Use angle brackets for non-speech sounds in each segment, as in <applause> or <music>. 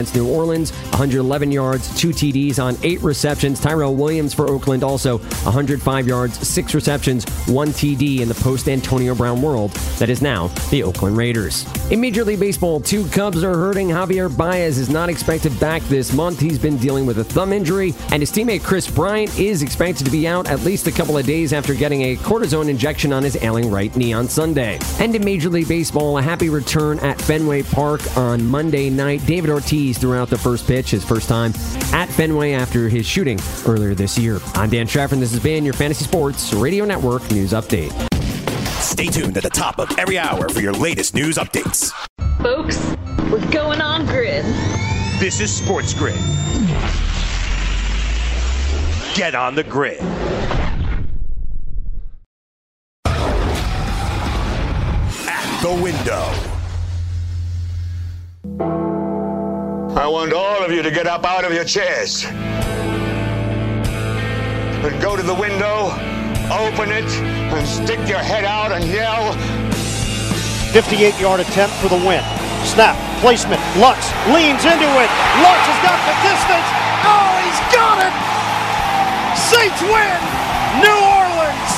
Against New Orleans, 111 yards, two TDs on eight receptions. Tyrell Williams for Oakland also 105 yards, six receptions, one TD in the post Antonio Brown world that is now the Oakland Raiders. In Major League Baseball, two Cubs are hurting. Javier Baez is not expected back this month. He's been dealing with a thumb injury, and his teammate Kris Bryant is expected to be out at least a couple of days after getting a cortisone injection on his ailing right knee on Sunday. And in Major League Baseball, a happy return at Fenway Park on Monday night. David Ortiz throughout the first pitch, his first time at Fenway after his shooting earlier this year. I'm Dan Strafford, and this has been your Fantasy Sports Radio Network News Update. Stay tuned at the top of every hour for your latest news updates. Folks, we're going on grid. This is Sports Grid. Get on the grid. At the window. I want all of you to get up out of your chairs and go to the window, open it, and stick your head out and yell. 58 yard attempt for the win. Snap, placement, Lutz leans into it. Lutz has got the distance. Oh, he's got it! Saints win! New Orleans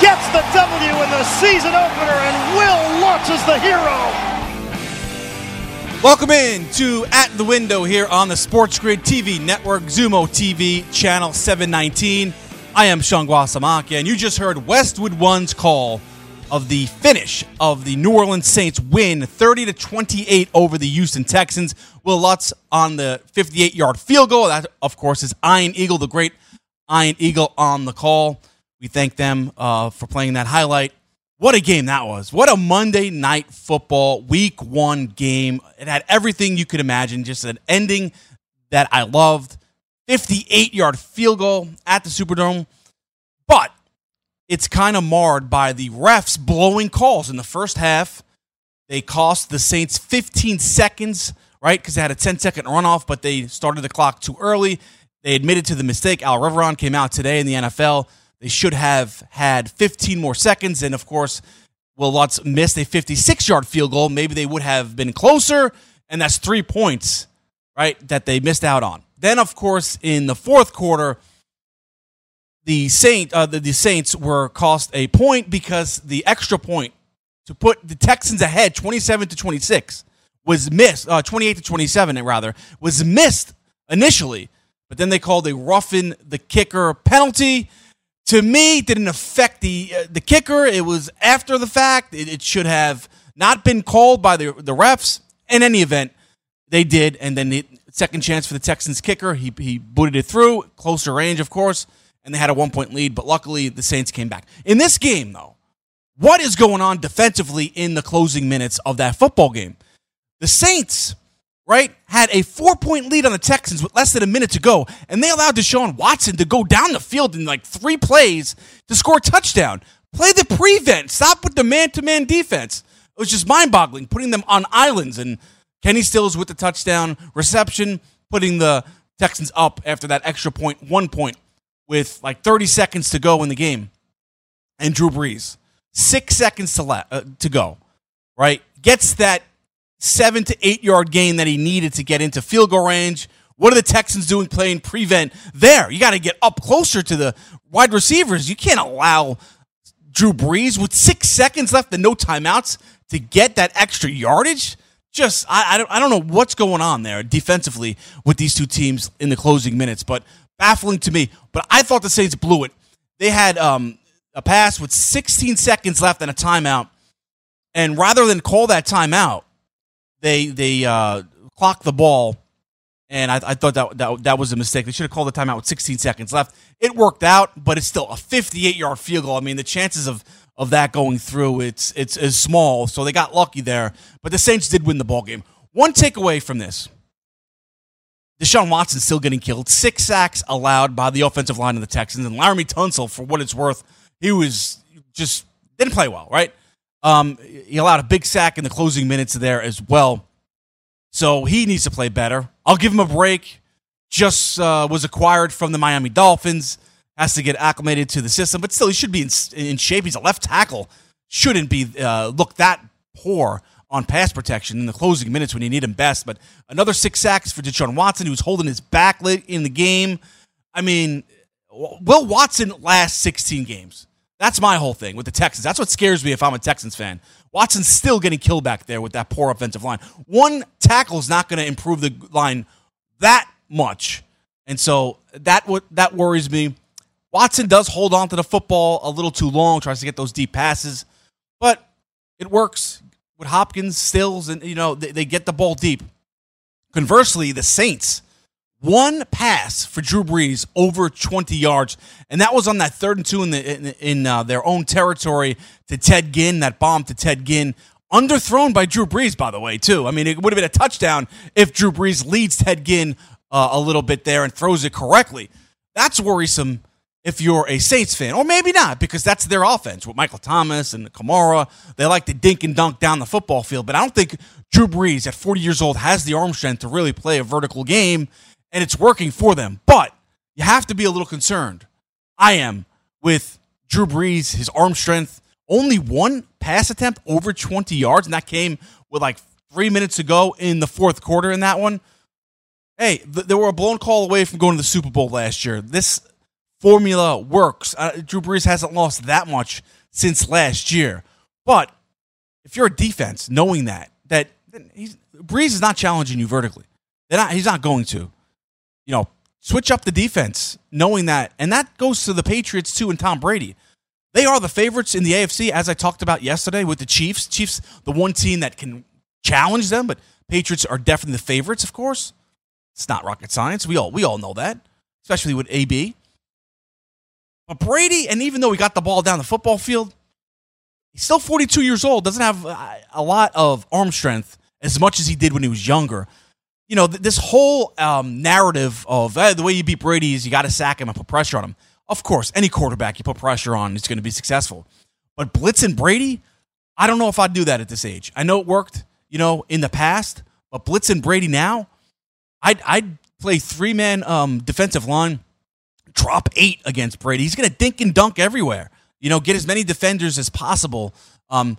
gets the W in the season opener, and Will Lutz is the hero. Welcome in to At the Window here on the Sports Grid TV network, Zumo TV, channel 719. I am Sean Guasamacchia, and you just heard Westwood One's call of the finish of the New Orleans Saints win 30 to 28 over the Houston Texans. Will Lutz on the 58 yard field goal. That, of course, is Iron Eagle, the great Iron Eagle on the call. We thank them uh, for playing that highlight. What a game that was. What a Monday night football week one game. It had everything you could imagine, just an ending that I loved. 58 yard field goal at the Superdome. But it's kind of marred by the refs blowing calls in the first half. They cost the Saints 15 seconds, right? Because they had a 10 second runoff, but they started the clock too early. They admitted to the mistake. Al Riveron came out today in the NFL. They should have had 15 more seconds. And of course, Will Lutz missed a 56 yard field goal. Maybe they would have been closer. And that's three points, right, that they missed out on. Then, of course, in the fourth quarter, the Saint uh, the, the Saints were cost a point because the extra point to put the Texans ahead 27 to 26 was missed uh, 28 to 27 rather was missed initially but then they called a roughing the kicker penalty to me didn't affect the uh, the kicker. It was after the fact. It, it should have not been called by the the refs. In any event they did. And then the second chance for the Texans kicker he he booted it through. Closer range of course. And they had a one point lead, but luckily the Saints came back. In this game, though, what is going on defensively in the closing minutes of that football game? The Saints, right, had a four point lead on the Texans with less than a minute to go, and they allowed Deshaun Watson to go down the field in like three plays to score a touchdown. Play the prevent. Stop with the man to man defense. It was just mind boggling, putting them on islands. And Kenny Stills with the touchdown reception, putting the Texans up after that extra point, one point with like 30 seconds to go in the game, and Drew Brees, six seconds to la- uh, to go, right? Gets that seven to eight yard gain that he needed to get into field goal range. What are the Texans doing playing prevent there? You got to get up closer to the wide receivers. You can't allow Drew Brees with six seconds left and no timeouts to get that extra yardage. Just I, I don't I don't know what's going on there defensively with these two teams in the closing minutes, but baffling to me. But I thought the Saints blew it. They had um, a pass with 16 seconds left and a timeout, and rather than call that timeout, they they uh, clocked the ball, and I, I thought that, that that was a mistake. They should have called the timeout with 16 seconds left. It worked out, but it's still a 58 yard field goal. I mean, the chances of of that going through it's it's is small. So they got lucky there, but the Saints did win the ball game. One takeaway from this Deshaun Watson still getting killed. Six sacks allowed by the offensive line of the Texans. And Laremy Tunsil, for what it's worth, he was just didn't play well, right? Um, he allowed a big sack in the closing minutes there as well. So he needs to play better. I'll give him a break. Just uh, was acquired from the Miami Dolphins. Has to get acclimated to the system, but still, he should be in, in shape. He's a left tackle. Shouldn't be uh, look that poor on pass protection in the closing minutes when you need him best. But another six sacks for Deshaun Watson, who was holding his back in the game. I mean, will Watson last 16 games? That's my whole thing with the Texans. That's what scares me if I'm a Texans fan. Watson's still getting killed back there with that poor offensive line. One tackle is not going to improve the line that much. And so that that worries me. Watson does hold on to the football a little too long, tries to get those deep passes, but it works with Hopkins, Stills, and you know they, they get the ball deep. Conversely, the Saints one pass for Drew Brees over 20 yards, and that was on that third and two in the in, in uh, their own territory to Ted Ginn. That bomb to Ted Ginn, underthrown by Drew Brees, by the way, too. I mean, it would have been a touchdown if Drew Brees leads Ted Ginn uh, a little bit there and throws it correctly. That's worrisome if you're a Saints fan, or maybe not, because that's their offense with Michael Thomas and Kamara. They like to dink and dunk down the football field, but I don't think Drew Brees at 40 years old has the arm strength to really play a vertical game, and it's working for them. But you have to be a little concerned. I am with Drew Brees, his arm strength. Only one pass attempt over 20 yards, and that came with like three minutes ago in the fourth quarter in that one. Hey, th- they were a blown call away from going to the Super Bowl last year. This formula works. Uh, Drew Brees hasn't lost that much since last year. But if you're a defense, knowing that that he's, Brees is not challenging you vertically, not, he's not going to. You know, switch up the defense, knowing that, and that goes to the Patriots too and Tom Brady. They are the favorites in the AFC, as I talked about yesterday with the Chiefs. Chiefs, the one team that can challenge them, but Patriots are definitely the favorites. Of course, it's not rocket science. We all we all know that, especially with AB. But Brady, and even though he got the ball down the football field, he's still 42 years old, doesn't have a lot of arm strength as much as he did when he was younger. You know, this whole um, narrative of the way you beat Brady is you got to sack him and put pressure on him. Of course, any quarterback you put pressure on is going to be successful. But blitzing Brady, I don't know if I'd do that at this age. I know it worked, you know, in the past, but blitzing Brady now, I'd, I'd play three man um, defensive line drop eight against Brady. He's going to dink and dunk everywhere. You know, get as many defenders as possible. Um,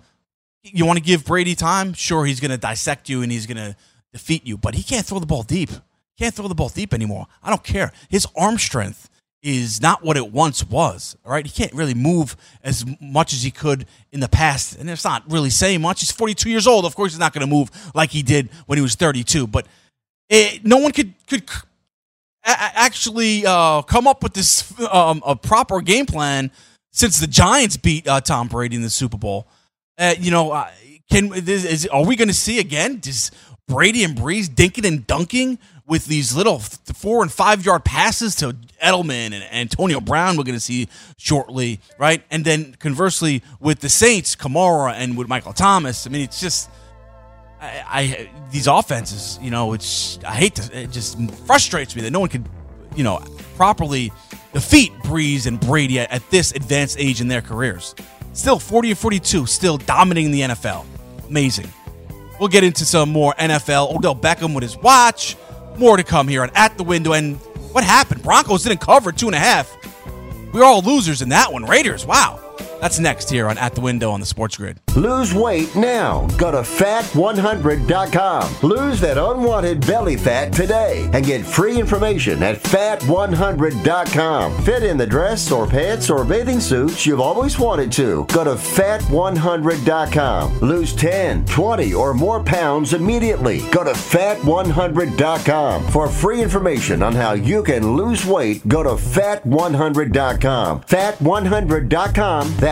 you want to give Brady time? Sure, he's going to dissect you and he's going to defeat you, but he can't throw the ball deep. Can't throw the ball deep anymore. I don't care. His arm strength is not what it once was. All right, he can't really move as much as he could in the past, and it's not really saying much. He's 42 years old. Of course, he's not going to move like he did when he was 32. But it, no one could could actually uh, come up with this um, a proper game plan since the Giants beat uh, Tom Brady in the Super Bowl. Uh, you know, uh, can is, are we going to see again? Does Brady and Brees dinking and dunking with these little four and five yard passes to Edelman and Antonio Brown? We're going to see shortly, right? And then conversely with the Saints, Kamara and with Michael Thomas. I mean, it's just I, I, these offenses, you know, it's I hate to it just frustrates me that no one could, you know, properly defeat Brees and Brady at, at this advanced age in their careers. Still 40 and 42, still dominating the NFL. Amazing. We'll get into some more NFL. Odell Beckham with his watch. More to come here on At the Window. And what happened? Broncos didn't cover two and a half. We are all losers in that one. Raiders, wow. That's next here on At the Window on the Sports Grid. Lose weight now. Go to fat100.com. Lose that unwanted belly fat today and get free information at fat100.com. Fit in the dress or pants or bathing suits you've always wanted to. Go to fat100.com. Lose 10, 20, or more pounds immediately. Go to fat100.com. For free information on how you can lose weight, go to fat100.com. Fat100.com. That's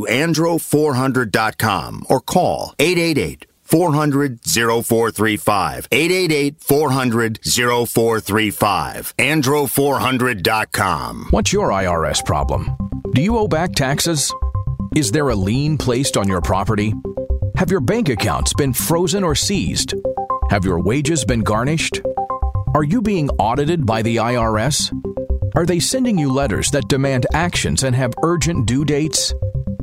andro400.com or call 888 400 0435. 888 400 0435. Andro400.com. What's your IRS problem? Do you owe back taxes? Is there a lien placed on your property? Have your bank accounts been frozen or seized? Have your wages been garnished? Are you being audited by the IRS? Are they sending you letters that demand actions and have urgent due dates?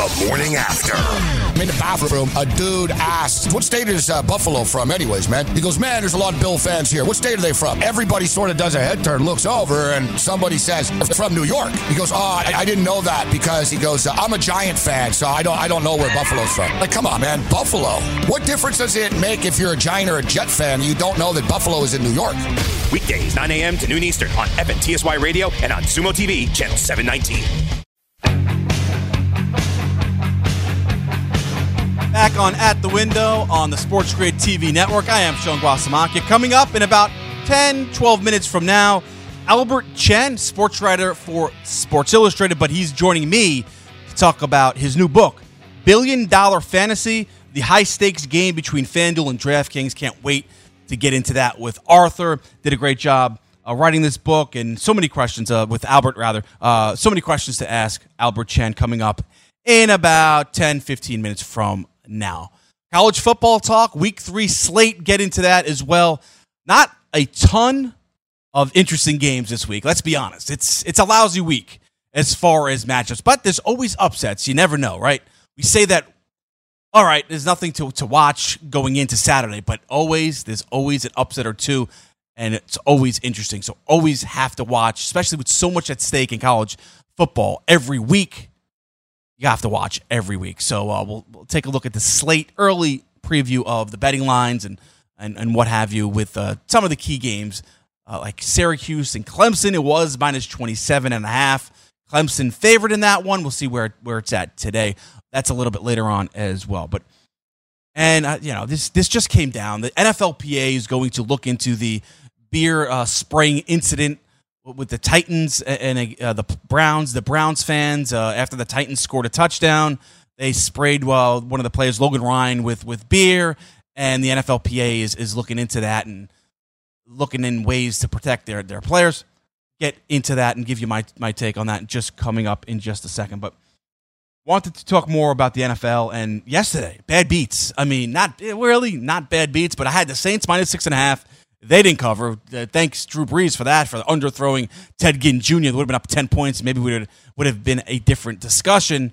The morning after. I'm in the bathroom. A dude asks, What state is uh, Buffalo from, anyways, man? He goes, Man, there's a lot of Bill fans here. What state are they from? Everybody sort of does a head turn, looks over, and somebody says, From New York. He goes, Oh, I, I didn't know that because he goes, uh, I'm a Giant fan, so I don't, I don't know where Buffalo's from. Like, come on, man. Buffalo. What difference does it make if you're a Giant or a Jet fan? You don't know that Buffalo is in New York. Weekdays, 9 a.m. to noon Eastern on FNTSY Radio and on Sumo TV, channel 719. Back on At the Window on the Sports Grid TV network. I am Sean Guasamacchia. Coming up in about 10, 12 minutes from now, Albert Chen, sports writer for Sports Illustrated, but he's joining me to talk about his new book, Billion Dollar Fantasy, the high stakes game between FanDuel and DraftKings. Can't wait to get into that with Arthur. Did a great job uh, writing this book and so many questions uh, with Albert, rather. Uh, so many questions to ask Albert Chen coming up in about 10, 15 minutes from now. College football talk, week three slate, get into that as well. Not a ton of interesting games this week. Let's be honest. It's it's a lousy week as far as matchups, but there's always upsets. You never know, right? We say that all right, there's nothing to, to watch going into Saturday, but always there's always an upset or two, and it's always interesting. So always have to watch, especially with so much at stake in college football every week you have to watch every week. So uh, we'll, we'll, take a look at the slate early preview of the betting lines and and, and what have you with uh, some of the key games uh, like Syracuse and Clemson. It was minus 27 and a half. Clemson favored in that one. We'll see where where it's at today. That's a little bit later on as well. But and uh, you know this this just came down. The NFLPA is going to look into the beer uh, spraying incident with the Titans and uh, the Browns, the Browns fans, uh, after the Titans scored a touchdown, they sprayed well one of the players, Logan Ryan, with with beer, and the NFLPA is is looking into that and looking in ways to protect their their players. Get into that and give you my my take on that just coming up in just a second, but. Wanted to talk more about the NFL and yesterday, bad beats. I mean, not really not bad beats, but I had the Saints minus six and a half they didn't cover. Uh, thanks Drew Brees for that, for the underthrowing Ted Ginn Jr. They would have been up 10 points. Maybe would would have been a different discussion.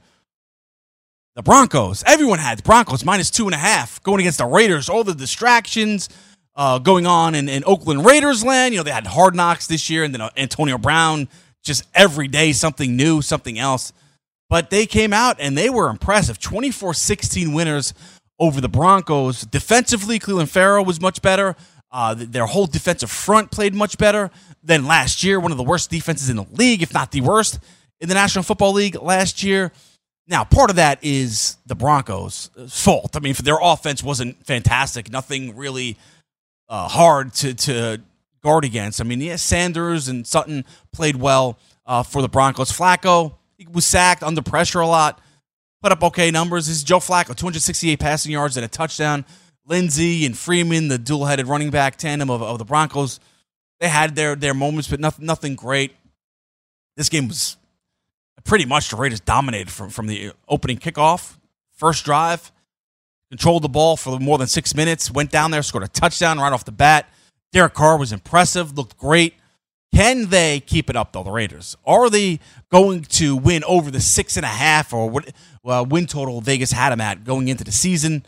The Broncos, everyone had the Broncos minus two and a half going against the Raiders. All the distractions uh, going on in, in Oakland Raiders land. You know, they had hard knocks this year, and then uh, Antonio Brown, just every day something new, something else. But they came out and they were impressive 24 16 winners over the Broncos. Defensively, Clelin Ferrell was much better. Uh, their whole defensive front played much better than last year. One of the worst defenses in the league, if not the worst, in the National Football League last year. Now, part of that is the Broncos' fault. I mean, their offense wasn't fantastic. Nothing really uh, hard to, to guard against. I mean, yeah, Sanders and Sutton played well uh, for the Broncos. Flacco was sacked under pressure a lot. put up okay numbers. This is Joe Flacco, 268 passing yards and a touchdown. Lindsay and Freeman, the dual-headed running back tandem of, of the Broncos, they had their their moments, but nothing nothing great. This game was pretty much the Raiders dominated from from the opening kickoff, first drive, controlled the ball for more than six minutes, went down there, scored a touchdown right off the bat. Derek Carr was impressive, looked great. Can they keep it up though? The Raiders are they going to win over the six and a half or what well, win total Vegas had them at going into the season?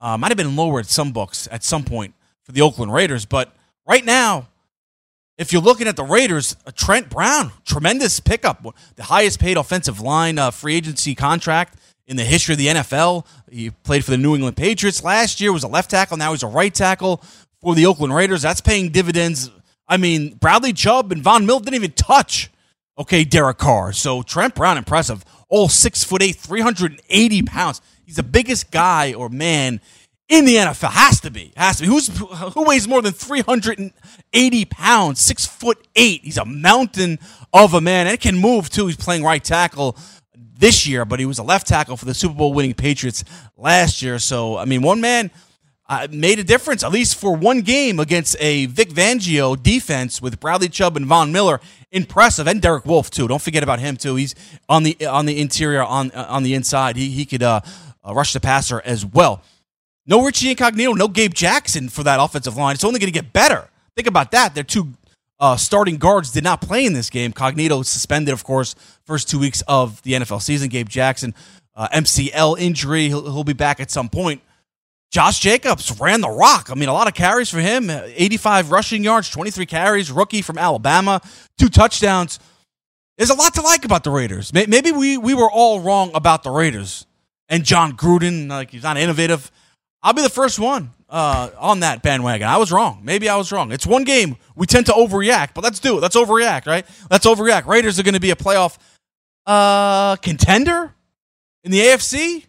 Uh, might have been lower at some books at some point for the Oakland Raiders, but right now, if you're looking at the Raiders, uh, Trent Brown, tremendous pickup, the highest paid offensive line uh, free agency contract in the history of the NFL. He played for the New England Patriots last year, was a left tackle, now he's a right tackle for the Oakland Raiders. That's paying dividends. I mean, Bradley Chubb and Von Miller didn't even touch, okay, Derek Carr. So Trent Brown, impressive. All six foot eight, 380 pounds. He's the biggest guy or man in the NFL. Has to be. Has to be. Who's who weighs more than 380 pounds, six foot eight. He's a mountain of a man. And can move too. He's playing right tackle this year, but he was a left tackle for the Super Bowl winning Patriots last year. So I mean, one man uh, made a difference, at least for one game against a Vic Fangio defense with Bradley Chubb and Von Miller. Impressive, and Derek Wolfe too. Don't forget about him too. He's on the on the interior, on uh, on the inside. He he could uh, uh, rush the passer as well. No Richie Incognito, no Gabe Jackson for that offensive line. It's only going to get better. Think about that. Their two uh, starting guards did not play in this game. Cognito suspended, of course, first two weeks of the NFL season. Gabe Jackson, uh, MCL injury. He'll, he'll be back at some point. Josh Jacobs ran the rock. I mean, a lot of carries for him 85 rushing yards, 23 carries, rookie from Alabama, two touchdowns. There's a lot to like about the Raiders. Maybe we, we were all wrong about the Raiders. And Jon Gruden, like, he's not innovative. I'll be the first one uh, on that bandwagon. I was wrong. Maybe I was wrong. It's one game. We tend to overreact, but let's do it. Let's overreact, right? Let's overreact. Raiders are going to be a playoff uh, contender in the AFC.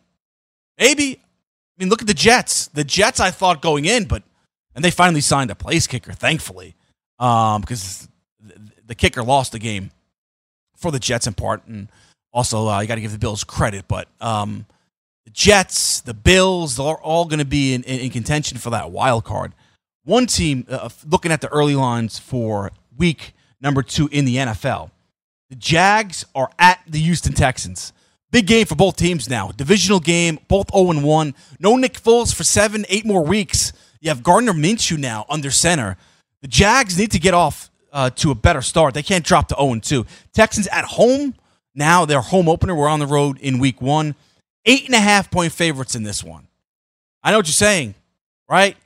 Maybe. I mean, look at the Jets. The Jets, I thought going in, but and they finally signed a place kicker, thankfully, um, because the kicker lost the game for the Jets in part, and also uh, you got to give the Bills credit, but um, Jets, the Bills, they're all going to be in, in, in, contention for that wild card. One team uh, looking at the early lines for week number two in the NFL. The Jags are at the Houston Texans. Big game for both teams now. Divisional game, both 0 1. No Nick Foles for seven, eight more weeks. You have Gardner Minshew now under center. The Jags need to get off uh, to a better start. They can't drop to 0 2. Texans at home. Now their home opener. We're on the road in week one. Eight and a half point favorites in this one. I know what you're saying, right?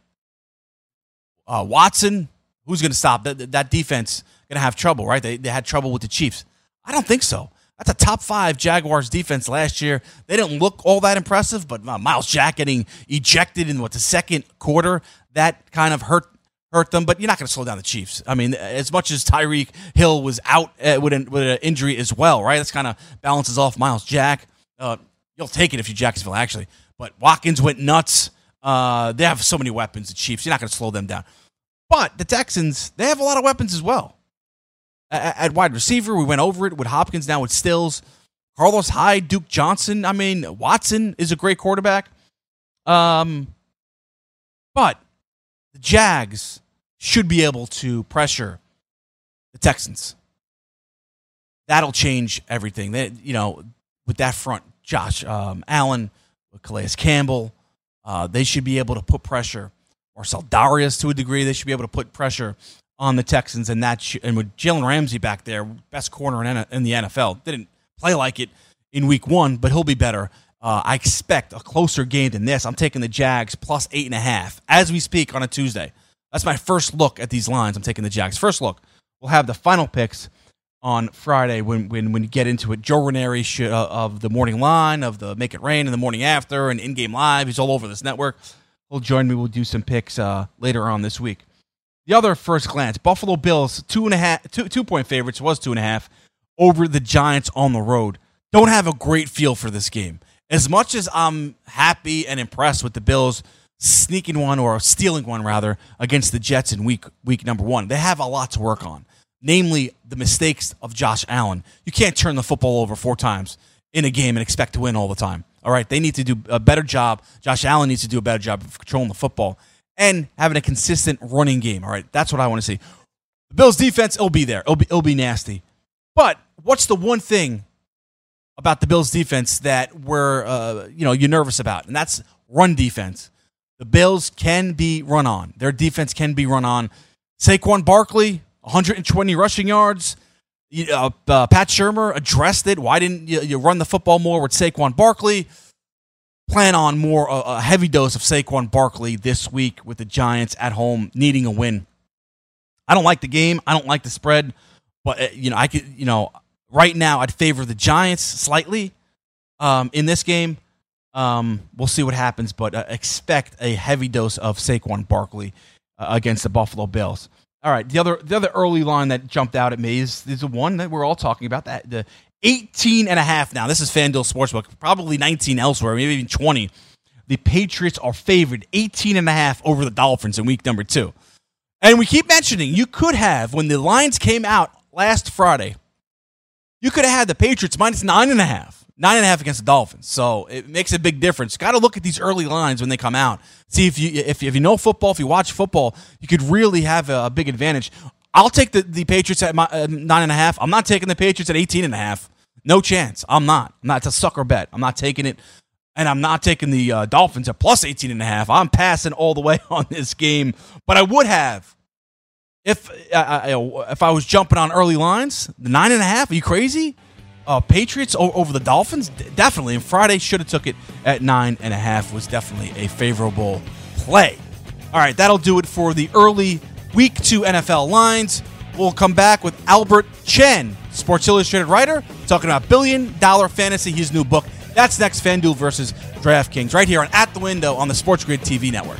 Uh, Watson, who's going to stop that? That defense going to have trouble, right? They, they had trouble with the Chiefs. I don't think so. That's a top five Jaguars defense last year. They didn't look all that impressive, but uh, Myles Jack getting ejected in what the second quarter that kind of hurt hurt them. But you're not going to slow down the Chiefs. I mean, as much as Tyreek Hill was out uh, with, an, with an injury as well, right? That's kind of balances off Myles Jack. Uh, you'll take it if you're Jacksonville actually. But Watkins went nuts. Uh, they have so many weapons. The Chiefs, you're not going to slow them down. But the Texans, they have a lot of weapons as well at, wide receiver. We went over it with Hopkins, now with Stills, Carlos Hyde, Duke Johnson. I mean, Watson is a great quarterback. Um, but the Jags should be able to pressure the Texans. That'll change everything. They, you know, with that front, Josh um, Allen, Calais Campbell, uh, they should be able to put pressure. Marcell Dareus to a degree, they should be able to put pressure on the Texans, and that sh- and with Jalen Ramsey back there, best corner in, in the NFL, didn't play like it in Week One, but he'll be better. Uh, I expect a closer game than this. I'm taking the Jags plus eight and a half as we speak on a Tuesday. That's my first look at these lines. I'm taking the Jags. First look. We'll have the final picks on Friday when when when you get into it. Joe Ranieri sh- uh, of the morning line of the Make It Rain and the morning after and in game live. He's all over this network. He'll join me. We'll do some picks uh, later on this week. The other first glance, Buffalo Bills, two and a half, two, two point favorites, was two and a half over the Giants on the road. Don't have a great feel for this game. As much as I'm happy and impressed with the Bills sneaking one or stealing one rather against the Jets in week week number one, they have a lot to work on. Namely, the mistakes of Josh Allen. You can't turn the football over four times in a game and expect to win all the time. All right, they need to do a better job. Josh Allen needs to do a better job of controlling the football and having a consistent running game. All right, that's what I want to see. The Bills defense, it'll be there. It'll be, it'll be nasty. But what's the one thing about the Bills defense that we're uh, you know you're nervous about, and that's run defense. The Bills can be run on. Their defense can be run on. Saquon Barkley, 120 rushing yards. Uh, uh, Pat Shurmur addressed it. Why didn't you, you, run the football more with Saquon Barkley? Plan on more uh, a heavy dose of Saquon Barkley this week with the Giants at home needing a win. I don't like the game. I don't like the spread, but uh, you know I could you know right now I'd favor the Giants slightly um, in this game. Um, we'll see what happens, but uh, expect a heavy dose of Saquon Barkley uh, against the Buffalo Bills. All right, the other the other early line that jumped out at me is is the one that we're all talking about that the 18 and a half now. This is FanDuel Sportsbook, probably 19 elsewhere, maybe even 20. The Patriots are favored 18 and a half over the Dolphins in week number 2. And we keep mentioning you could have when the lines came out last Friday, you could have had the Patriots minus nine and a half nine and a half against the Dolphins. So it makes a big difference. Got to look at these early lines when they come out. See if you if, if you know football, if you watch football, you could really have a, a big advantage. I'll take the, the Patriots at my, uh, nine and a half. I'm not taking the Patriots at 18 and a half. No chance. I'm not. I'm not. It's a sucker bet. I'm not taking it. And I'm not taking the uh, Dolphins at plus 18 and a half. I'm passing all the way <laughs> on this game. But I would have if uh, uh if I was jumping on early lines. Nine and a half. Are you crazy? Uh, Patriots over the Dolphins, definitely. And Friday should have took it at nine and a half. Was definitely a favorable play. All right, that'll do it for the early week two NFL lines. We'll come back with Albert Chen, Sports Illustrated writer, talking about billion dollar fantasy, his new book. That's next FanDuel versus DraftKings, right here on At the Window on the Sports Grid TV network.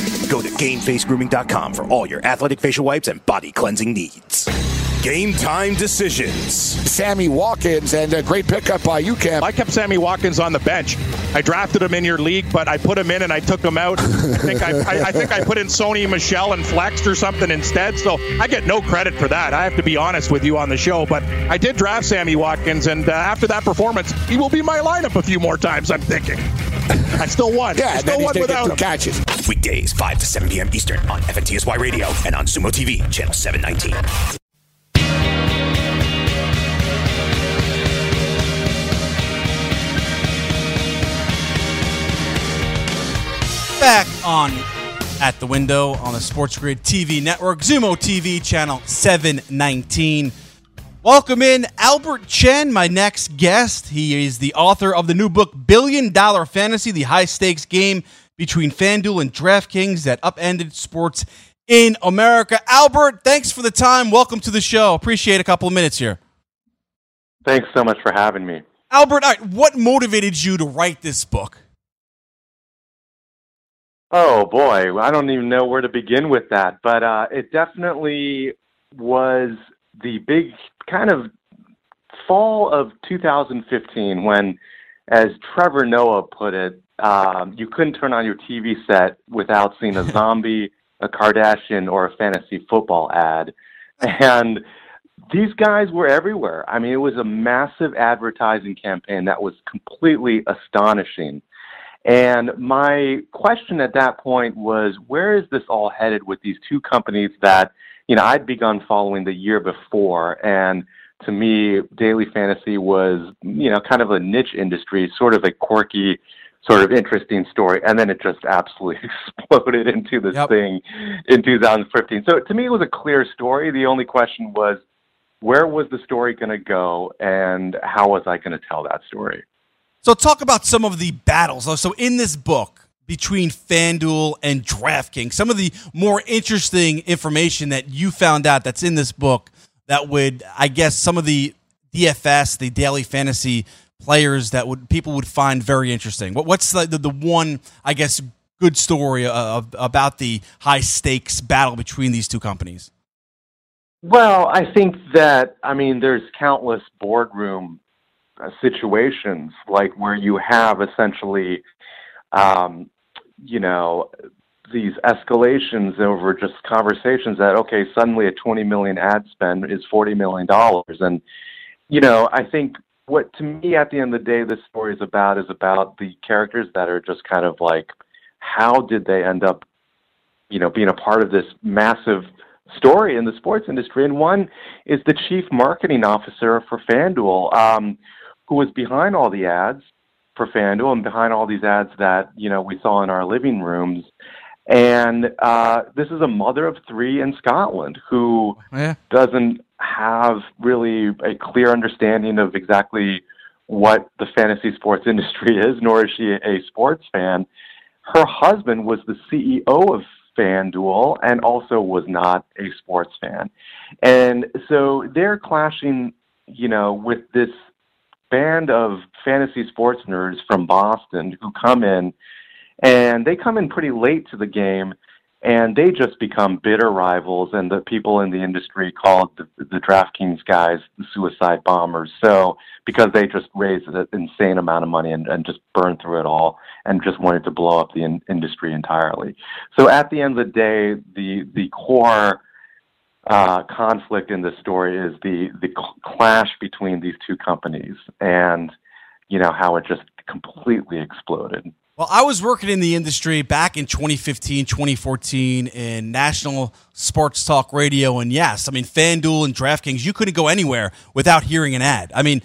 Go to GameFaceGrooming.com for all your athletic facial wipes and body cleansing needs. Game time decisions. Sammy Watkins and a great pickup by you, Cam. I kept Sammy Watkins on the bench. I drafted him in your league, but I put him in and I took him out. I think I, I, I think I put in Sony Michel and flexed or something instead. So I get no credit for that. I have to be honest with you on the show, but I did draft Sammy Watkins, and uh, after that performance, he will be my lineup a few more times. I'm thinking. I still won. Yeah, I still won without him. catches. Weekdays, 5 to 7 p.m. Eastern on FNTSY Radio and on Sumo TV, channel 719. Back on at the window on the Sports Grid TV network, Zumo TV channel 719. Welcome in Albert Chen, my next guest. He is the author of the new book Billion Dollar Fantasy, the high stakes game between FanDuel and DraftKings that upended sports in America. Albert, thanks for the time. Welcome to the show. Appreciate a couple of minutes here. Thanks so much for having me. Albert, right, what motivated you to write this book? Oh boy, I don't even know where to begin with that, but uh, it definitely was the big kind of fall of 2015 when, as Trevor Noah put it, um, you couldn't turn on your TV set without seeing a zombie, a Kardashian, or a fantasy football ad, and these guys were everywhere. I mean, it was a massive advertising campaign that was completely astonishing. And my question at that point was, where is this all headed with these two companies that, you know, I'd begun following the year before, and to me, daily fantasy was, you know, kind of a niche industry, sort of a quirky, sort of interesting story, and then it just absolutely <laughs> exploded into this thing in 2015. So to me, it was a clear story. The only question was, where was the story going to go, and how was I going to tell that story? So talk about some of the battles. So in this book between FanDuel and DraftKings, some of the more interesting information that you found out that's in this book that would, I guess, some of the DFS, the daily fantasy players that would people would find very interesting. What, what's the, the the one, I guess, good story of, about the high stakes battle between these two companies? Well, I think that I mean there's countless boardroom uh, situations like where you have essentially, um, you know, these escalations over just conversations that okay, suddenly a 20 million ad spend is 40 million dollars, and you know, I think what to me at the end of the day this story is about is about the characters that are just kind of like how did they end up, you know, being a part of this massive story in the sports industry, and one is the chief marketing officer for FanDuel, um, who was behind all the ads for FanDuel and behind all these ads that you know we saw in our living rooms. And uh, this is a mother of three in Scotland who Yeah. doesn't have really a clear understanding of exactly what the fantasy sports <laughs> industry is, nor is she a sports fan. Her husband was the CEO of FanDuel and also was not a sports fan. And so they're clashing, you know, with this band of fantasy sports nerds from Boston who come in and they come in pretty late to the game and they just become bitter rivals and the people in the industry call the, the DraftKings guys the suicide bombers. So because they just raised an insane amount of money and, and just burned through it all and just wanted to blow up the in, industry entirely. So at the end of the day, the the core uh, conflict in this story is the the cl- clash between these two companies and you know how it just completely exploded. Well, I was working in the industry back in 2015, 2014 in national sports talk radio. And yes, I mean, FanDuel and DraftKings, you couldn't go anywhere without hearing an ad. I mean,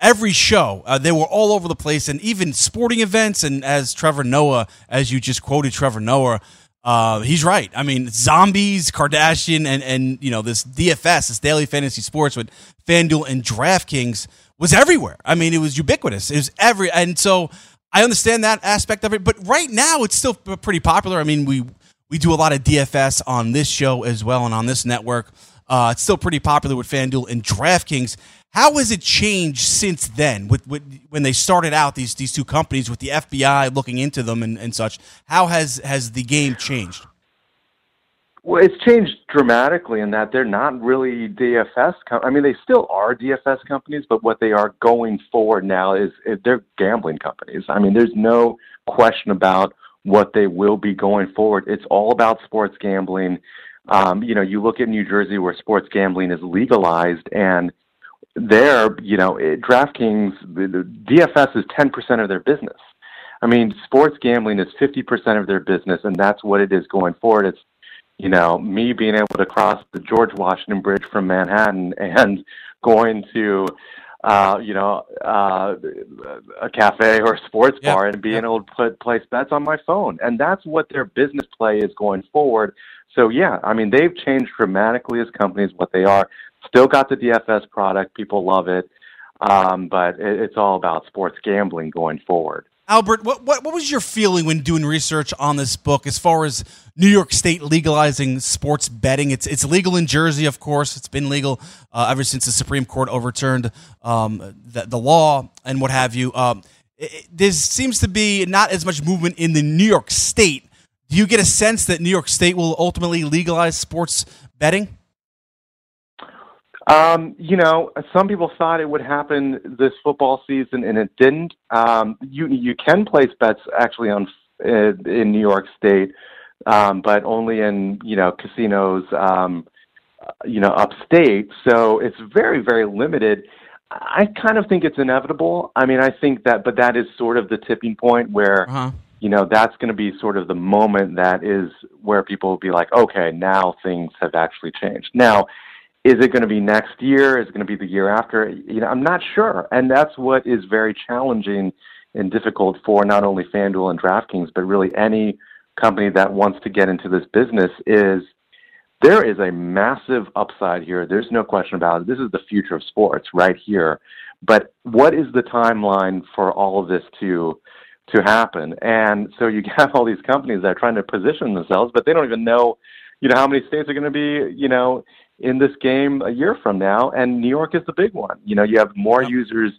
every show, uh, they were all over the place and even sporting events. And as Trevor Noah, as you just quoted Trevor Noah, uh, he's right. I mean, zombies, Kardashian, and, and, you know, this DFS, this daily fantasy sports with FanDuel and DraftKings was everywhere. I mean, it was ubiquitous. It was every, and so I understand that aspect of it, but right now it's still pretty popular. I mean, we we do a lot of DFS on this show as well and on this network. Uh, it's still pretty popular with FanDuel and DraftKings. How has it changed since then? With, with when they started out these these two companies with the FBI looking into them and, and such, how has has the game changed? Well, it's changed dramatically in that they're not really DFS. Com- I mean, they still are DFS companies, but what they are going forward now is, they're gambling companies. I mean, there's no question about what they will be going forward. It's all about sports gambling. Um, you know, you look at New Jersey where sports gambling is legalized, and there, you know, it, DraftKings, the, the DFS is 10% of their business. I mean, sports gambling is 50% of their business, and that's what it is going forward. It's you know, me being able to cross the George Washington Bridge from Manhattan and <laughs> going to, uh, you know, uh, a cafe or a sports bar and being able to put place bets on my phone. And that's what their business play is going forward. So yeah, I mean, they've changed dramatically as companies what they are. Still got the DFS product, people love it, um, but it, it's all about sports gambling going forward. Albert, what, what what was your feeling when doing research on this book as far as New York State legalizing sports betting? It's it's legal in Jersey, of course. It's been legal uh, ever since the Supreme Court overturned um, the, the law and what have you. Um, it, it- there seems to be not as much movement in the New York State. Do you get a sense that New York State will ultimately legalize sports betting? Um, you know, some people thought it would happen this football season, and it didn't. Um, you you can place bets actually on uh, in New York State, um, but only in you know casinos, um, you know, upstate. So it's very very limited. I kind of think it's inevitable. I mean, I think that, but that is sort of the tipping point where Uh-huh. you know that's going to be sort of the moment that is where people will be like, okay, now things have actually changed. Now, is it going to be next year? Is it going to be the year after? You know, I'm not sure, and that's what is very challenging and difficult for not only FanDuel and DraftKings, but really any company that wants to get into this business. Is there is a massive upside here. There's no question about it. This is the future of sports right here. But what is the timeline for all of this to to happen? And so you <laughs> have all these companies that are trying to position themselves, but they don't even know, you know, how many states are going to be, you know, in this game a year from now. And New York is the big one. You know, you have more users,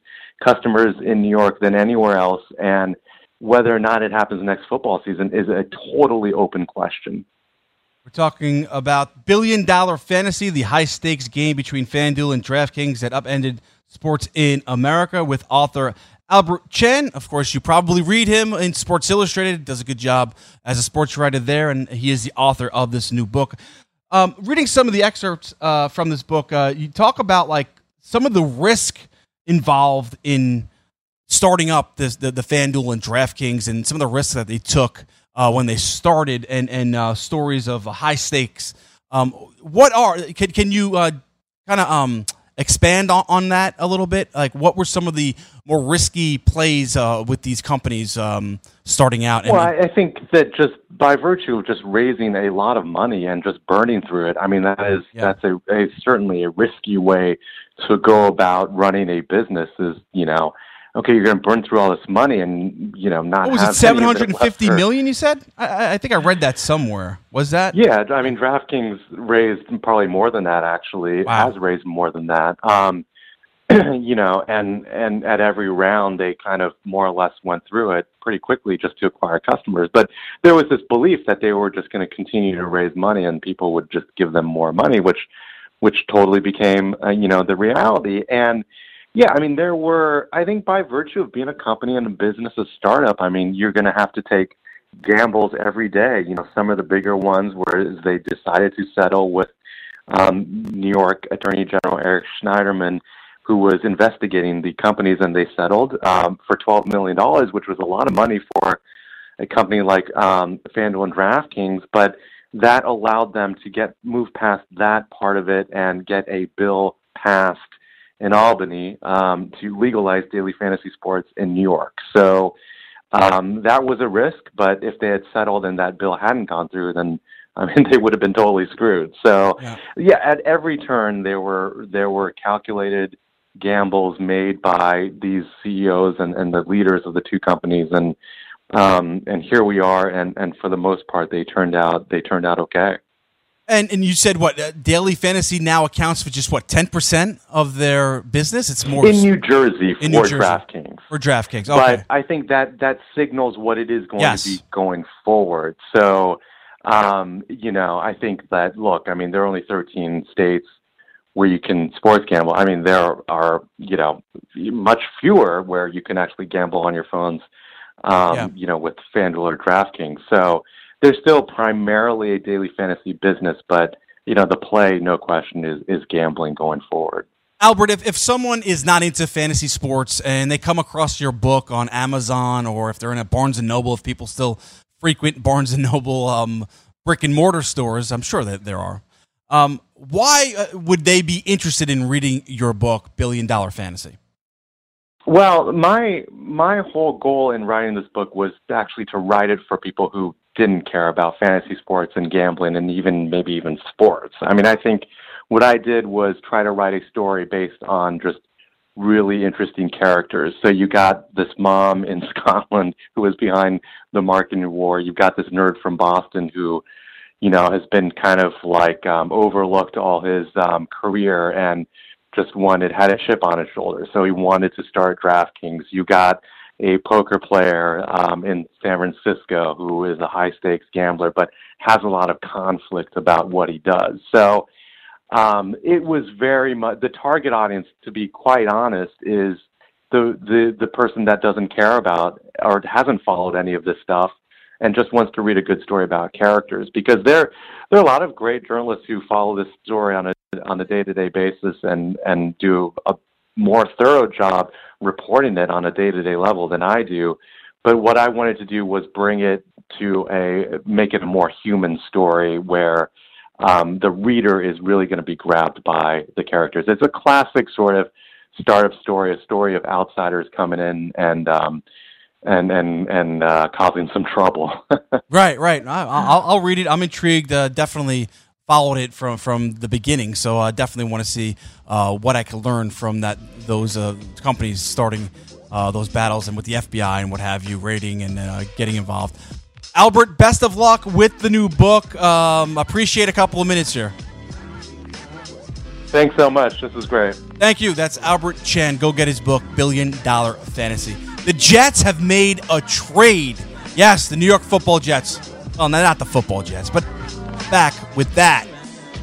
customers in New York than anywhere else, and whether or not it happens next football season is a totally open question. We're talking about Billion Dollar Fantasy, the high stakes game between FanDuel and DraftKings that upended sports in America with author Albert Chen. Of course, you probably read him in Sports Illustrated. Does a good job as a sports writer there, and he is the author of this new book. Um, reading some of the excerpts uh, from this book, uh, you talk about like some of the risk involved in starting up this, the the FanDuel and DraftKings and some of the risks that they took uh, when they started and and uh, stories of high stakes. Um, what are can can you uh, kind of um, expand on, on that a little bit? Like, what were some of the more risky plays uh, with these companies um, starting out? Well, I, I think that just by virtue of just raising a lot of money and just burning through it, I mean that is that's a, a certainly a risky way to go about running a business. Is you know, okay, you're going to burn through all this money and you know not what was have it? Seven hundred and fifty million? You said? I- I, think I read that somewhere. Was that? Yeah, I mean, DraftKings raised probably more than that. Actually, has raised more than that. Um, <clears throat> you know, and and at every round, they kind of more or less went through it pretty quickly just to acquire customers. But there was this belief that they were just going to continue to raise money, and people would just give them more money, which which totally became uh, you know the reality. And yeah, I mean, there were I think by virtue of being a company and a business, a startup, I mean, you're going to have to take gambles every day. You know, some of the bigger ones were they decided to settle with um, New York Attorney General Eric Schneiderman, who was investigating the companies, and they settled um, for twelve million dollars, which was a lot of money for a company like um, FanDuel and DraftKings, but that allowed them to get move past that part of it and get a bill passed in Albany um, to legalize daily fantasy sports in New York. So um, that was a risk, but if they had settled and that bill hadn't gone through, then I mean <laughs> they would have been totally screwed. So yeah, at every turn there were there were calculated gambles made by these CEOs and, and the leaders of the two companies, and um, and here we are, and, and for the most part they turned out they turned out okay. And and you said what? Uh, daily fantasy now accounts for just what ten percent of their business. It's more in New Jersey for New Jersey. DraftKings. for DraftKings. Okay. But I think that that signals what it is going Yes. to be going forward. So, Um, you know, I think that look, I mean, there are only 13 states where you can sports gamble. I mean, there are you know much fewer where you can actually gamble on your phones. Um, Yeah. You know, with FanDuel or DraftKings. So there's still primarily a daily fantasy business, but you know, the play, no question, is is gambling going forward. Albert, if, if someone is not into fantasy sports and they come across your book on Amazon or if they're in a Barnes and Noble, if people still frequent Barnes and Noble um, brick and mortar stores, I'm sure that there are. Um, why uh, would they be interested in reading your book, Billion Dollar Fantasy? Well, my my whole goal in writing this book was actually to write it for people who didn't care about fantasy sports and gambling and even maybe even sports. I mean, I think what I did was try to write a story based on just really interesting characters. So you got this mom in <laughs> Scotland who was behind the marketing war. You've got this nerd from Boston who, you know, has been kind of like um, overlooked all his um, career and just wanted had a chip on his shoulder. So he wanted to start DraftKings. You got a poker player um, in San Francisco who is a high stakes gambler, but has a lot of conflict about what he does. So um, it was very much the target audience. To be quite honest, is the the the person that doesn't care about or hasn't followed any of this stuff and just wants to read a good story about characters because there there are a lot of great journalists who follow this story on a on a day to day basis and and do a more thorough job reporting it on a day to day level than I do. But what I wanted to do was bring it to a make it a more human story where um, the reader is really going to be grabbed by the characters. It's a classic sort of startup story, a story of outsiders coming in and um, and and and uh, causing some trouble. <laughs> Right, right. I, I'll, I'll read it. I'm intrigued. Uh, definitely followed it from from the beginning, so I definitely want to see uh, what I can learn from that those uh, companies starting uh, those battles and with the FBI and what have you, rating and uh, getting involved. Albert, best of luck with the new book. Um, appreciate a couple of minutes here. Thanks so much. This was great. Thank you. That's Albert Chen. Go get his book, Billion Dollar Fantasy. The Jets have made a trade. Yes, the New York Football Jets. Well, no, not the Football Jets, but back with that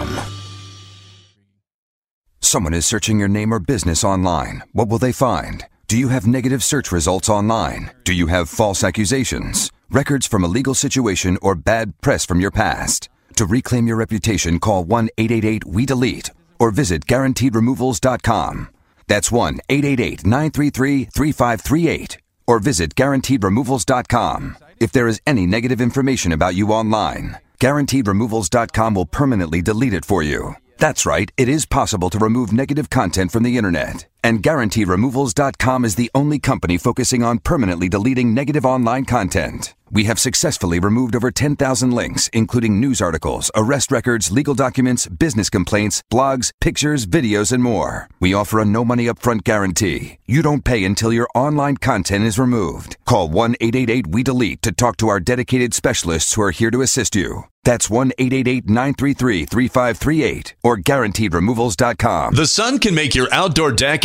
maidsailors.com. Someone is searching your name or business online. What will they find? Do you have negative search results online? Do you have false accusations, records from a legal situation, or bad press from your past? To reclaim your reputation, call 1 888 We Delete or visit guaranteedremovals.com. That's 1 888 933 3538 or visit guaranteedremovals.com. If there is any negative information about you online, guaranteedremovals.com will permanently delete it for you. That's right, it is possible to remove negative content from the internet. And GuaranteeRemovals.com is the only company focusing on permanently deleting negative online content. We have successfully removed over 10,000 links, including news articles, arrest records, legal documents, business complaints, blogs, pictures, videos, and more. We offer a no money upfront guarantee. You don't pay until your online content is removed. Call 1 888 We Delete to talk to our dedicated specialists who are here to assist you. That's 1 888 933 3538 or guaranteedremovals.com. The sun can make your outdoor deck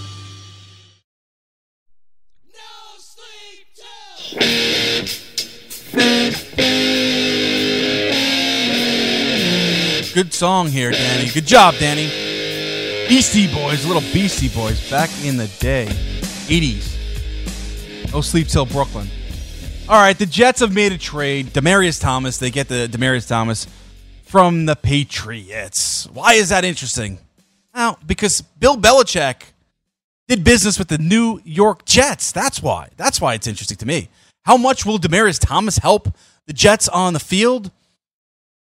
Good song here, Danny. Good job, Danny. Beastie Boys, little Beastie Boys, back in the day, 80s. No sleep till Brooklyn. All right, the Jets have made a trade. Demaryius Thomas, they get the Demaryius Thomas from the Patriots. Why is that interesting? Well, because Bill Belichick did business with the New York Jets. That's why. That's why it's interesting to me. How much will Demaryius Thomas help the Jets on the field?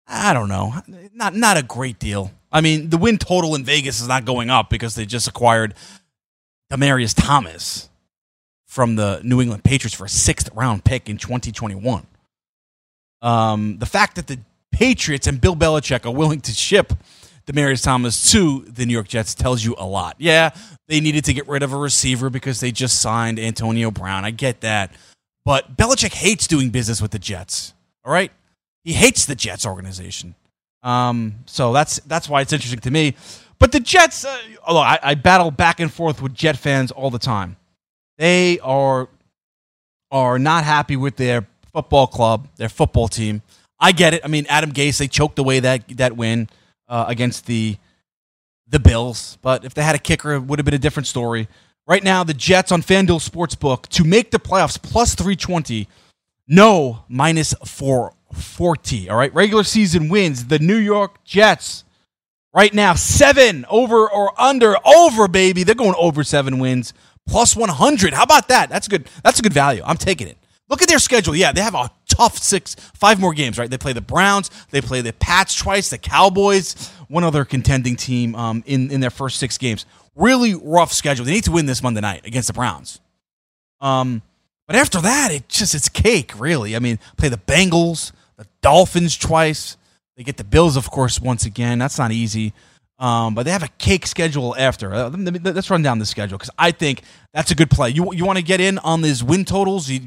I don't know. Not not a great deal. I mean, the win total in Vegas is not going up because they just acquired Demaryius Thomas from the New England Patriots for a sixth round pick in 2021. Um, the fact that the Patriots and Bill Belichick are willing to ship Demarius Thomas to the New York Jets tells you a lot. Yeah, they needed to get rid of a receiver because they just signed Antonio Brown. I get that. But Belichick hates doing business with the Jets. All right? He hates the Jets organization. Um, so that's that's why it's interesting to me. But the Jets, uh, although I, I battle back and forth with Jet fans all the time, they are are not happy with their football club, their football team. I get it. I mean, Adam Gase they choked away that that win uh, against the the Bills, but if they had a kicker, it would have been a different story. Right now, the Jets on FanDuel Sportsbook to make the playoffs plus 320, no minus 440. All right, regular season wins. The New York Jets right now, seven over or under, over, baby. They're going over seven wins, plus 100. How about that? That's good. That's a good value. I'm taking it. Look at their schedule. Yeah, they have a tough six, five more games, right? They play the Browns, they play the Pats twice, the Cowboys, one other contending team um, in, in their first six games. Really rough schedule. They need to win this Monday night against the Browns. Um, but after that, it just it's cake, really. I mean, play the Bengals, the Dolphins twice. They get the Bills, of course, once again. That's not easy. Um, but they have a cake schedule after. Uh, let's run down the schedule because I think that's a good play. You you want to get in on these win totals? You,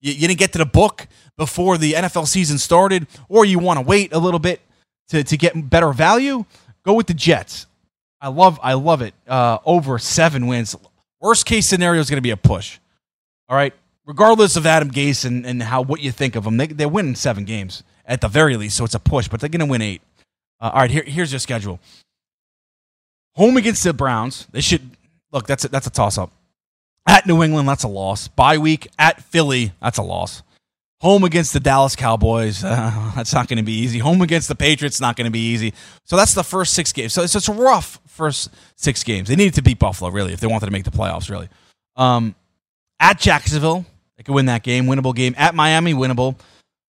you you didn't get to the book before the NFL season started, or you want to wait a little bit to to get better value? Go with the Jets. I love I love it. Uh, over seven wins. Worst case scenario is going to be a push. All right. Regardless of Adam Gase and, and how what you think of them, they they're winning seven games at the very least, so it's a push. But they're going to win eight. Uh, all right. Here, here's your schedule. Home against the Browns. They should look. That's a, that's a toss up. At New England, that's a loss. Bye week at Philly, that's a loss. Home against the Dallas Cowboys, uh, <laughs> that's not going to be easy. Home against the Patriots, not going to be easy. So that's the first six games. So it's a rough first six games. They needed to beat Buffalo, really, if they wanted to make the playoffs, really. Um, at Jacksonville, they could win that game, winnable game. At Miami, winnable.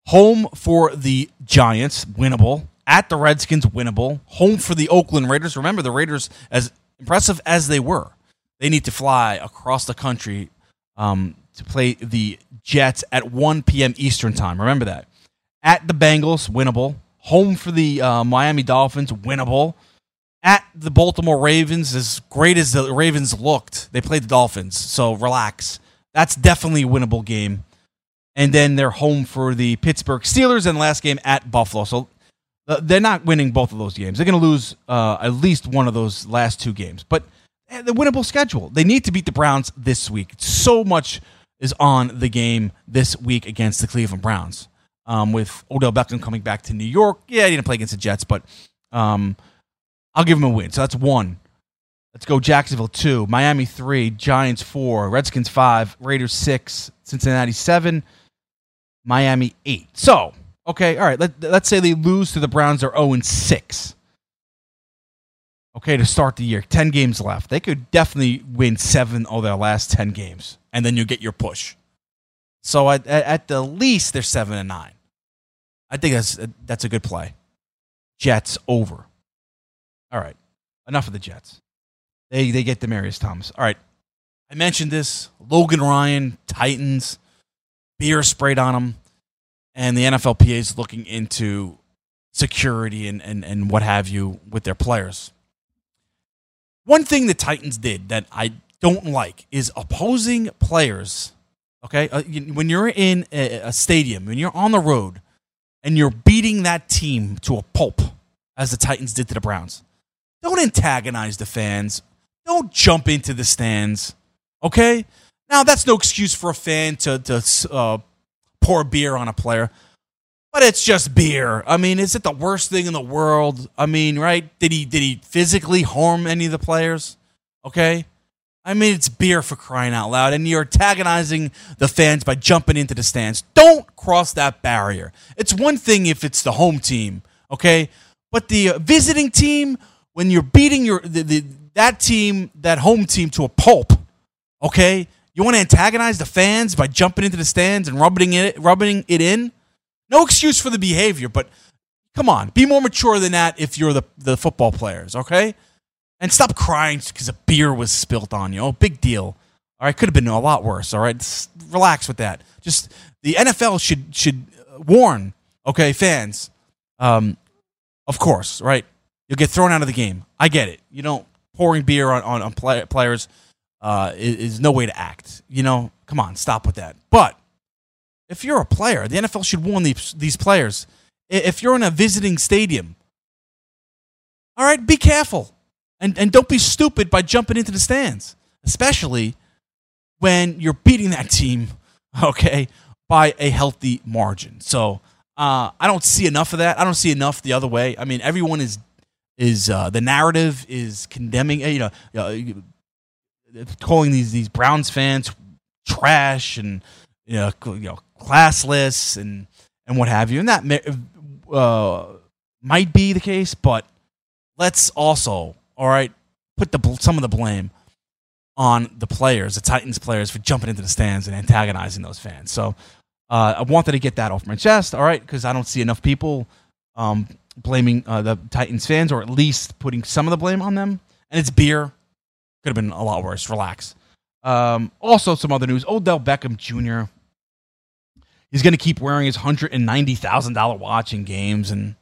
Home for the Giants, winnable. At the Redskins, winnable. Home for the Oakland Raiders. Remember, the Raiders, as impressive as they were, they need to fly across the country um, to play the Jets at 1 p.m. Eastern Time. Remember that. At the Bengals, winnable. Home for the uh, Miami Dolphins, winnable. At the Baltimore Ravens, as great as the Ravens looked, they played the Dolphins. So relax. That's definitely a winnable game. And then they're home for the Pittsburgh Steelers and last game at Buffalo. So uh, they're not winning both of those games. They're going to lose uh, at least one of those last two games. But eh, the winnable schedule. They need to beat the Browns this week. So much is on the game this week against the Cleveland Browns. Um, with Odell Beckham coming back to New York. Yeah, he didn't play against the Jets, but um, I'll give them a win. So that's one. Let's go Jacksonville 2, Miami 3, Giants 4, Redskins 5, Raiders 6, Cincinnati 7, Miami 8. So, okay, all right, let, let's say they lose to the Browns, they're 0 6. Okay, to start the year, 10 games left. They could definitely win seven of their last 10 games, and then you get your push. So at, at the least, they're 7 and 9. I think that's, that's a good play. Jets over. All right, enough of the Jets. They they get Demaryius Thomas. All right. I mentioned this. Logan Ryan, Titans, beer sprayed on him, and the NFLPA is looking into security and, and, and what have you with their players. One thing the Titans did that I don't like is opposing players. Okay, uh, when you're in a stadium, when you're on the road, and you're beating that team to a pulp, as the Titans did to the Browns, don't antagonize the fans don't jump into the stands. Okay? Now, that's no excuse for a fan to, to uh, pour beer on a player, but it's just beer. I mean, is it the worst thing in the world? I mean, right? Did he did he physically harm any of the players? Okay? I mean, it's beer for crying out loud, and you're antagonizing the fans by jumping into the stands. Don't cross that barrier. It's one thing if it's the home team, okay? But the visiting team, when you're beating your the, the that team, that home team, to a pulp. Okay, you want to antagonize the fans by jumping into the stands and rubbing it, rubbing it in. No excuse for the behavior, but come on, be more mature than that if you're the the football players. Okay, and stop crying because a beer was spilt on you. Oh, big deal. All right, could have been a lot worse. All right, Just relax with that. Just the NFL should should warn. Okay, fans. Um, of course, right? You'll get thrown out of the game. I get it. You don't pouring beer on on, on play, players uh, is, is no way to act. You know, come on, stop with that. But if you're a player, the NFL should warn these these players. If you're in a visiting stadium, all right, be careful and and don't be stupid by jumping into the stands, especially when you're beating that team, <laughs> okay, by a healthy margin. So uh, I don't see enough of that. I don't see enough the other way. I mean, everyone is is uh, the narrative is condemning you know uh, calling these these Browns fans trash and you know, you know classless and and what have you. And that uh, might be the case but let's also all right put the some of the blame on the players the Titans players for jumping into the stands and antagonizing those fans. So uh, I wanted to get that off my chest all right because I don't see enough people um, blaming uh, the Titans fans, or at least putting some of the blame on them. And it's beer. Could have been a lot worse. Relax. Um, also, some other news: Odell Beckham Jr. He's going to keep wearing his hundred and ninety thousand dollar watch in games, and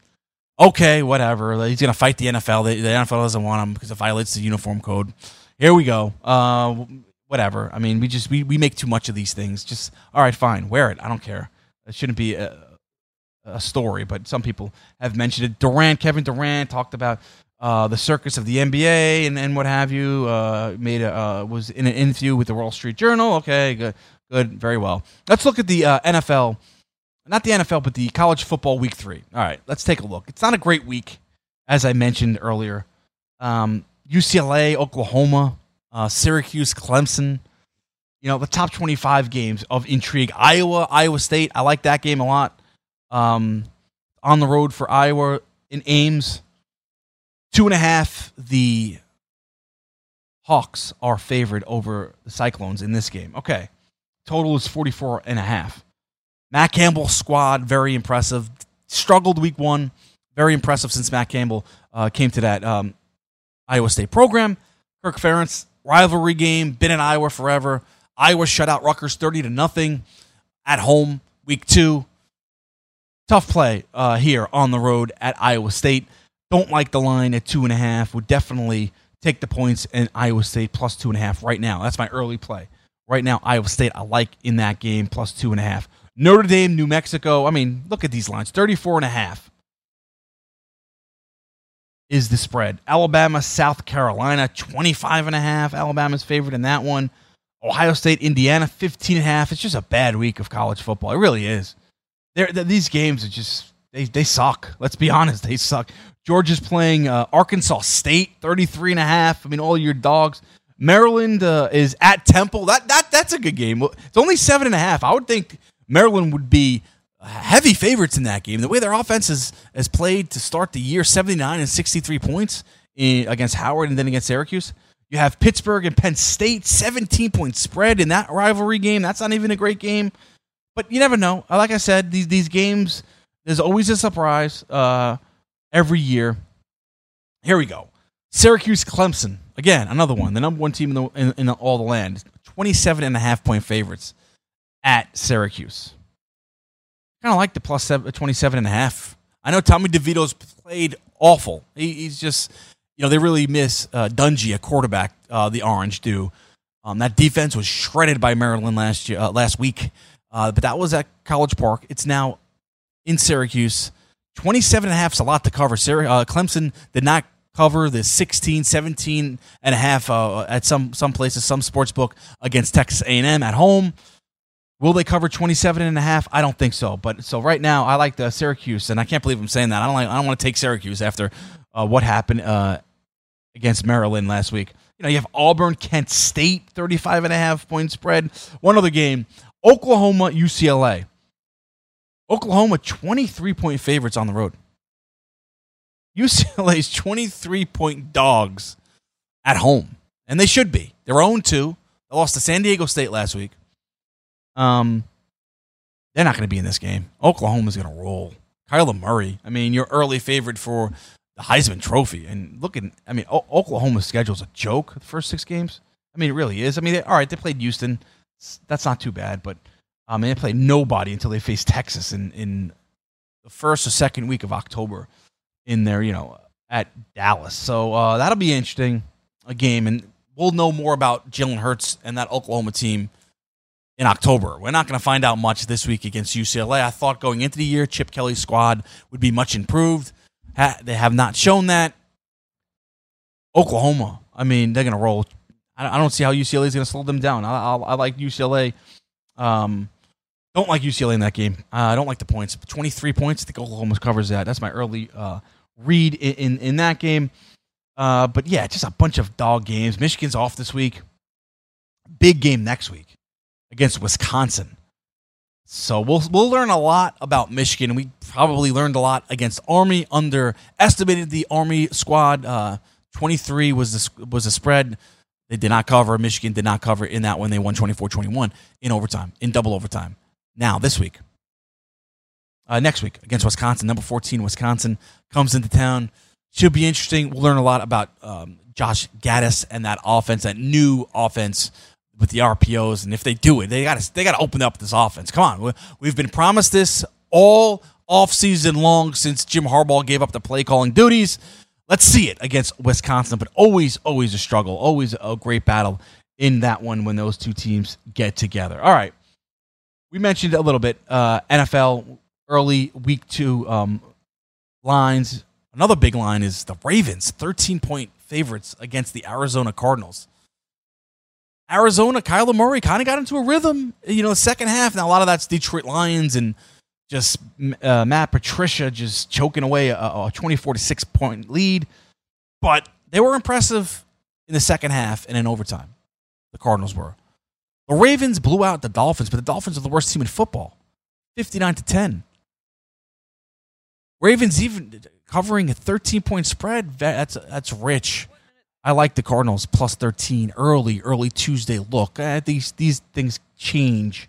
okay, whatever. He's going to fight the NFL. The, the, NFL doesn't want him because it violates the uniform code. Here we go. Uh, whatever. I mean, we just we, we make too much of these things. Just all right, fine, wear it. I don't care. It shouldn't be. Uh, a story, but some people have mentioned it. Durant, Kevin Durant, talked about uh, the circus of the NBA and, and what have you. Uh, made a uh, was in an interview with the Wall Street Journal. Okay, good, good, very well. Let's look at the uh, NFL, not the NFL, but the college football week three. All right, let's take a look. It's not a great week, as I mentioned earlier. Um, UCLA, Oklahoma, uh, Syracuse, Clemson. You know the top twenty-five games of intrigue. Iowa, Iowa State. I like that game a lot um, on the road for Iowa in Ames. Two and a half. The Hawks are favored over the Cyclones in this game. Okay. Total is 44 and a half. Matt Campbell's squad, very impressive. Struggled week one. Very impressive since Matt Campbell uh, came to that um, Iowa State program. Kirk Ferentz, rivalry game, been in Iowa forever. Iowa shut out Rutgers 30 to nothing at home week two tough play uh, here on the road at Iowa State. Don't like the line at two and a half. Would definitely take the points in Iowa State plus two and a half right now. That's my early play. Right now, Iowa State, I like in that game plus two and a half. Notre Dame, New Mexico. I mean, look at these lines 34 and a half is the spread. Alabama, South Carolina, 25 and a half. Alabama's favored in that one. Ohio State, Indiana, 15 and a half. It's just a bad week of college football. It really is they're, these games are just they they suck. Let's be honest, they suck. Georgia's playing uh, Arkansas State, 33 and a half. I mean, all your dogs. Maryland uh, is at Temple. That that that's a good game. It's only seven and a half. I would think Maryland would be heavy favorites in that game. The way their offense has, has played to start the year, 79 and 63 points in, against Howard and then against Syracuse. You have Pittsburgh and Penn State, 17 point spread in that rivalry game. That's not even a great game, but you never know. Like I said, these these games, there's always a surprise uh, every year. Here we go. Syracuse Clemson. Again, another one. The number one team in, the, in, in all the land. 27 and a half point favorites at Syracuse. Kind of like the plus seven, 27 and a half. I know Tommy DeVito's played awful. He, he's just, you know, they really miss uh, Dungey, a quarterback, uh, the Orange do. Um, that defense was shredded by Maryland last year, uh, last week, uh, but that was at College Park. It's now in Syracuse. 27 and a half is a lot to cover. Uh, Clemson did not cover the 16, 17 and a half uh, at some some places, some sports book against Texas A&M at home. Will they cover 27 and a half? I don't think so. But so right now, I like the Syracuse, and I can't believe I'm saying that. I don't like. I don't want to take Syracuse after uh, what happened uh, against Maryland last week. You know, you have Auburn, Kent State, 35 and a half point spread. One other game, Oklahoma, UCLA. Oklahoma, 23 point favorites on the road. UCLA's 23 point dogs at home. And they should be. They're own two. They lost to San Diego State last week. Um, they're not going to be in this game. Oklahoma's going to roll. Kyler Murray. I mean, your early favorite for the Heisman Trophy. And looking, I mean, o- Oklahoma's schedule is a joke. The first six games. I mean, it really is. I mean, they, all right, they played Houston. That's not too bad, but I mean, they played nobody until they faced Texas in in the first or second week of October in there, you know, at Dallas. So uh, that'll be interesting a game, and we'll know more about Jalen Hurts and that Oklahoma team in October. We're not going to find out much this week against UCLA. I thought going into the year, Chip Kelly's squad would be much improved. Ha- they have not shown that. Oklahoma, I mean, they're going to roll. I, I don't see how UCLA is going to slow them down. I, I, I like UCLA. Um, don't like UCLA in that game. Uh, I don't like the points. 23 points. I think Oklahoma covers that. That's my early uh, read in, in, in, that game. Uh, but yeah, just a bunch of dog games. Michigan's off this week. Big game next week against Wisconsin. So we'll we'll learn a lot about Michigan. We probably learned a lot against Army. Underestimated the Army squad. Uh, Twenty three was the was the spread. They did not cover. Michigan did not cover in that one. They won 24-21 in overtime, in double overtime. Now this week, uh, next week against Wisconsin, number fourteen Wisconsin comes into town. Should be interesting. We'll learn a lot about um, Josh Gattis and that offense, that new offense with the RPOs, and if they do it, they got to they got to open up this offense. Come on, we've been promised this all off season long since Jim Harbaugh gave up the play calling duties. Let's see it against Wisconsin, but always, always a struggle, always a great battle in that one when those two teams get together. All right, we mentioned a little bit uh, NFL early week two um, lines. Another big line is the Ravens, thirteen point favorites against the Arizona Cardinals. Arizona, Kyler Murray kind of got into a rhythm, you know, second half. Now, a lot of that's Detroit Lions and just uh, Matt Patricia just choking away a, a 24 to 6 point lead. But they were impressive in the second half and in overtime. The Cardinals were. The Ravens blew out the Dolphins, but the Dolphins are the worst team in football 59 to 10. Ravens even covering a 13 point spread. That's, that's rich. I like the Cardinals plus 13 early, early Tuesday look. Uh, these these things change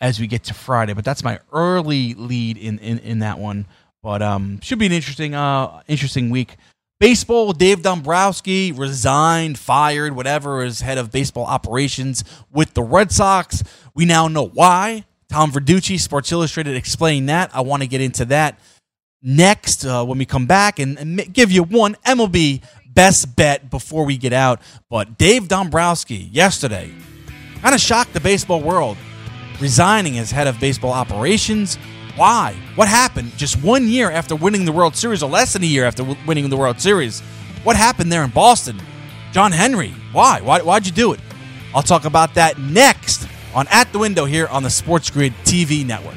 as we get to Friday, but that's my early lead in in, in that one. But um, should be an interesting uh interesting week. Baseball, Dave Dombrowski resigned, fired, whatever, as head of baseball operations with the Red Sox. We now know why. Tom Verducci, Sports Illustrated, explained that. I want to get into that next uh, when we come back and, and give you one MLB best bet before we get out. But Dave Dombrowski yesterday kind of shocked the baseball world, resigning as head of baseball operations. Why? What happened just one year after winning the World Series, or less than a year after winning the World Series? What happened there in Boston? John Henry. Why? Why why'd you do it? I'll talk about that next on At the Window here on the Sports Grid TV network.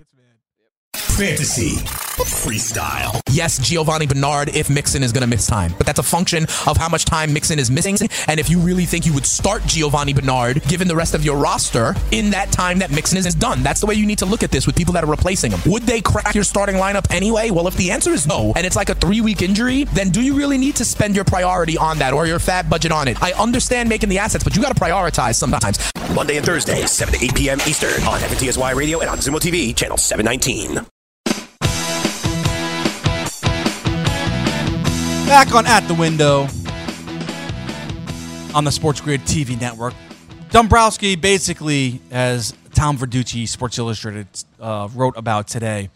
Fantasy freestyle. Yes, Giovani Bernard if Mixon is going to miss time, but that's a function of how much time Mixon is missing. And if you really think you would start Giovani Bernard, given the rest of your roster, in that time that Mixon is done, that's the way you need to look at this with people that are replacing him. Would they crack your starting lineup anyway? Well, if the answer is no, and it's like a three week injury, then do you really need to spend your priority on that or your fat budget on it? I understand making the assets, but you got to prioritize sometimes. Monday and Thursday, 7 to 8 p.m. Eastern on FNTSY Radio and on Zumo TV, channel 719. Back on At the Window on the Sports Grid TV network. Dombrowski basically, as Tom Verducci, Sports Illustrated, uh, wrote about today,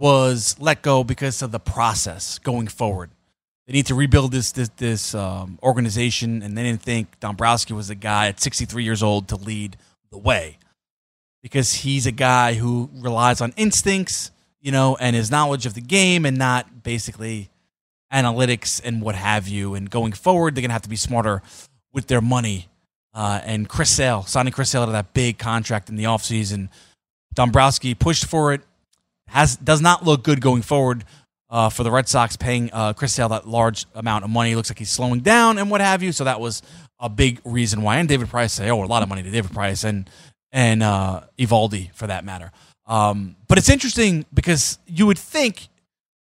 was let go because of the process going forward. They need to rebuild this this, this um, organization, and they didn't think Dombrowski was the guy at 63 years old to lead the way because he's a guy who relies on instincts, you know, and his knowledge of the game, and not basically analytics and what have you. And going forward, they're going to have to be smarter with their money. Uh, and Chris Sale, signing Chris Sale to that big contract in the offseason. Dombrowski pushed for it. Has does not look good going forward uh, for the Red Sox paying uh, Chris Sale that large amount of money. looks like he's slowing down and what have you. So that was a big reason why. And David Price, say, oh, a lot of money to David Price and and uh, Eovaldi for that matter. Um, but it's interesting because you would think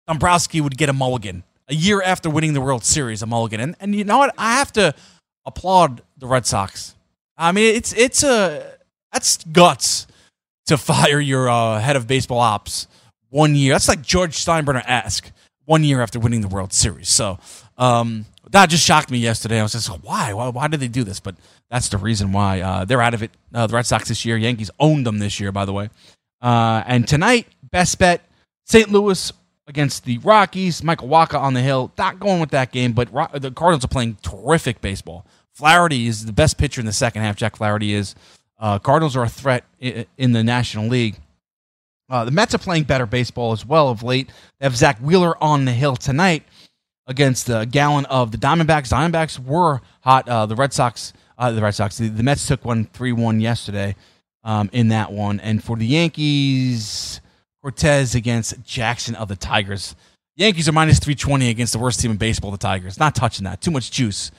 Dombrowski would get a mulligan a year after winning the World Series, a mulligan. And and you know what? I have to applaud the Red Sox. I mean, it's it's a that's guts to <laughs> fire your uh, head of baseball ops one year. That's like George Steinbrenner ask one year after winning the World Series. So um, that just shocked me yesterday. I was just like, why? why? Why did they do this? But that's the reason why uh, they're out of it. Uh, the Red Sox this year. Yankees owned them this year, by the way. Uh, and tonight, best bet: St. Louis against the Rockies. Michael Wacha on the hill. Not going with that game, but the Cardinals are playing terrific baseball. Flaherty is the best pitcher in the second half. Jack Flaherty is. Uh, Cardinals are a threat in, in the National League. Uh, the Mets are playing better baseball as well of late. They have Zack Wheeler on the hill tonight against the Gallen of the Diamondbacks. Diamondbacks were hot. Uh, the Red Sox, uh, the Red Sox, the, the, Mets took one 3 1 yesterday. um, in that one. And for the Yankees, Cortes against Jackson of the Tigers. Yankees are minus 320 against the worst team in baseball, the Tigers. Not touching that. Too much juice.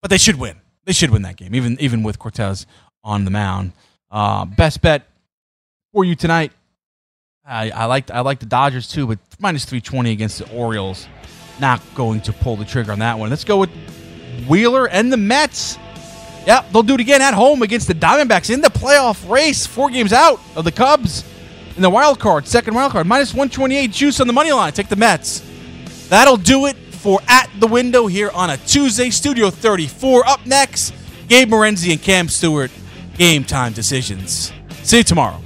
But they should win. They should win that game, even even with Cortes on the mound. Uh, best bet for you tonight. I, I like I like the Dodgers too, but minus 320 against the Orioles. Not going to pull the trigger on that one. Let's go with Wheeler and the Mets. Yep, they'll do it again at home against the Diamondbacks in the playoff race. Four games out of the Cubs in the wild card, second wild card. Minus 128 juice on the money line. Take the Mets. That'll do it for At the Window here on a Tuesday. Studio 34. Up next, Gabe Morency and Cam Stewart. Game time decisions. See you tomorrow.